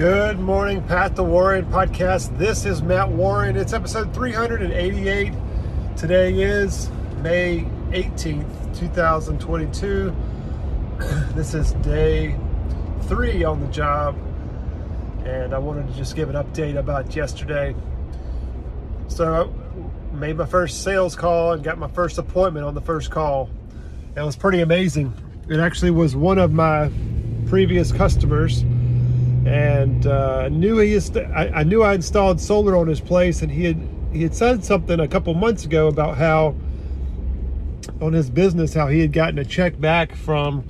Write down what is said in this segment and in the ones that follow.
Good morning, Pat the Warren podcast. This is Matt Warren. It's episode 388. Today is May 18th, 2022. This is day three on the job, and I wanted to just give an update about yesterday. So, I made my first sales call and got my first appointment on the first call. It was pretty amazing. It actually was one of my previous customers and uh, knew he. I, I, knew I installed solar on his place, and he had he had said something a couple months ago about how on his business how he had gotten a check back from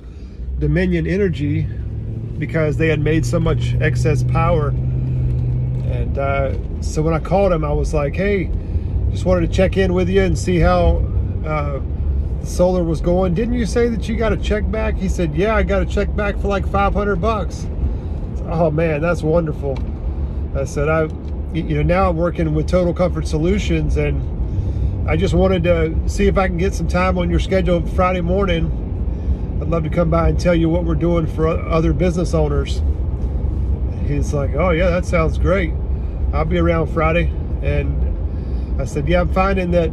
Dominion Energy because they had made so much excess power. And uh, so when I called him, I was like, "Hey, just wanted to check in with you and see how." Uh, solar was going didn't you say that you got a check back he said yeah i got a check back for like 500 bucks oh man, that's wonderful. I said, I, you know, now I'm working with Total Comfort Solutions and I just wanted to see if I can get some time on your schedule Friday morning. I'd love to come by and tell you what we're doing for other business owners. He's like, oh yeah, that sounds great. I'll be around Friday. And I said, yeah, I'm finding that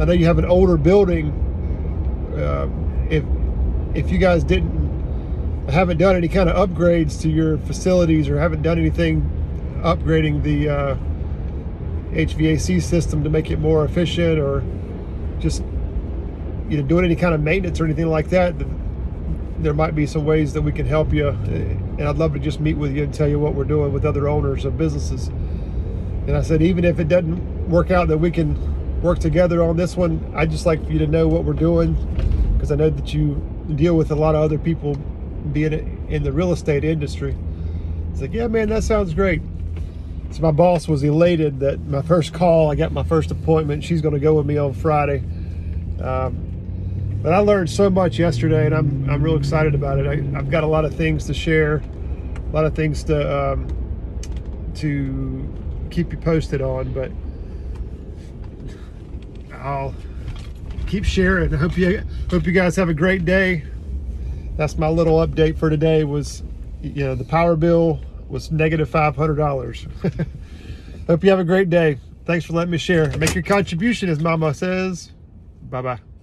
I know you have an older building. Uh, if if you guys didn't haven't done any kind of upgrades to your facilities or haven't done anything upgrading the uh, HVAC system to make it more efficient or just you know doing any kind of maintenance or anything like that, there might be some ways that we can help you. And I'd love to just meet with you and tell you what we're doing with other owners of businesses. And I said, even if it doesn't work out that we can work together on this one, I'd just like for you to know what we're doing because I know that you deal with a lot of other people being in the real estate industry. It's like, yeah, man, that sounds great. So my boss was elated that my first call, I got my first appointment. She's going to go with me on Friday. Um, but I learned so much yesterday, and I'm I'm real excited about it. I, have got a lot of things to share, a lot of things to um, to keep you posted on. But I'll keep sharing. I hope you hope you guys have a great day that's my little update for today was you know the power bill was negative $500 hope you have a great day. Thanks for letting me share. Make your contribution as mama says. Bye bye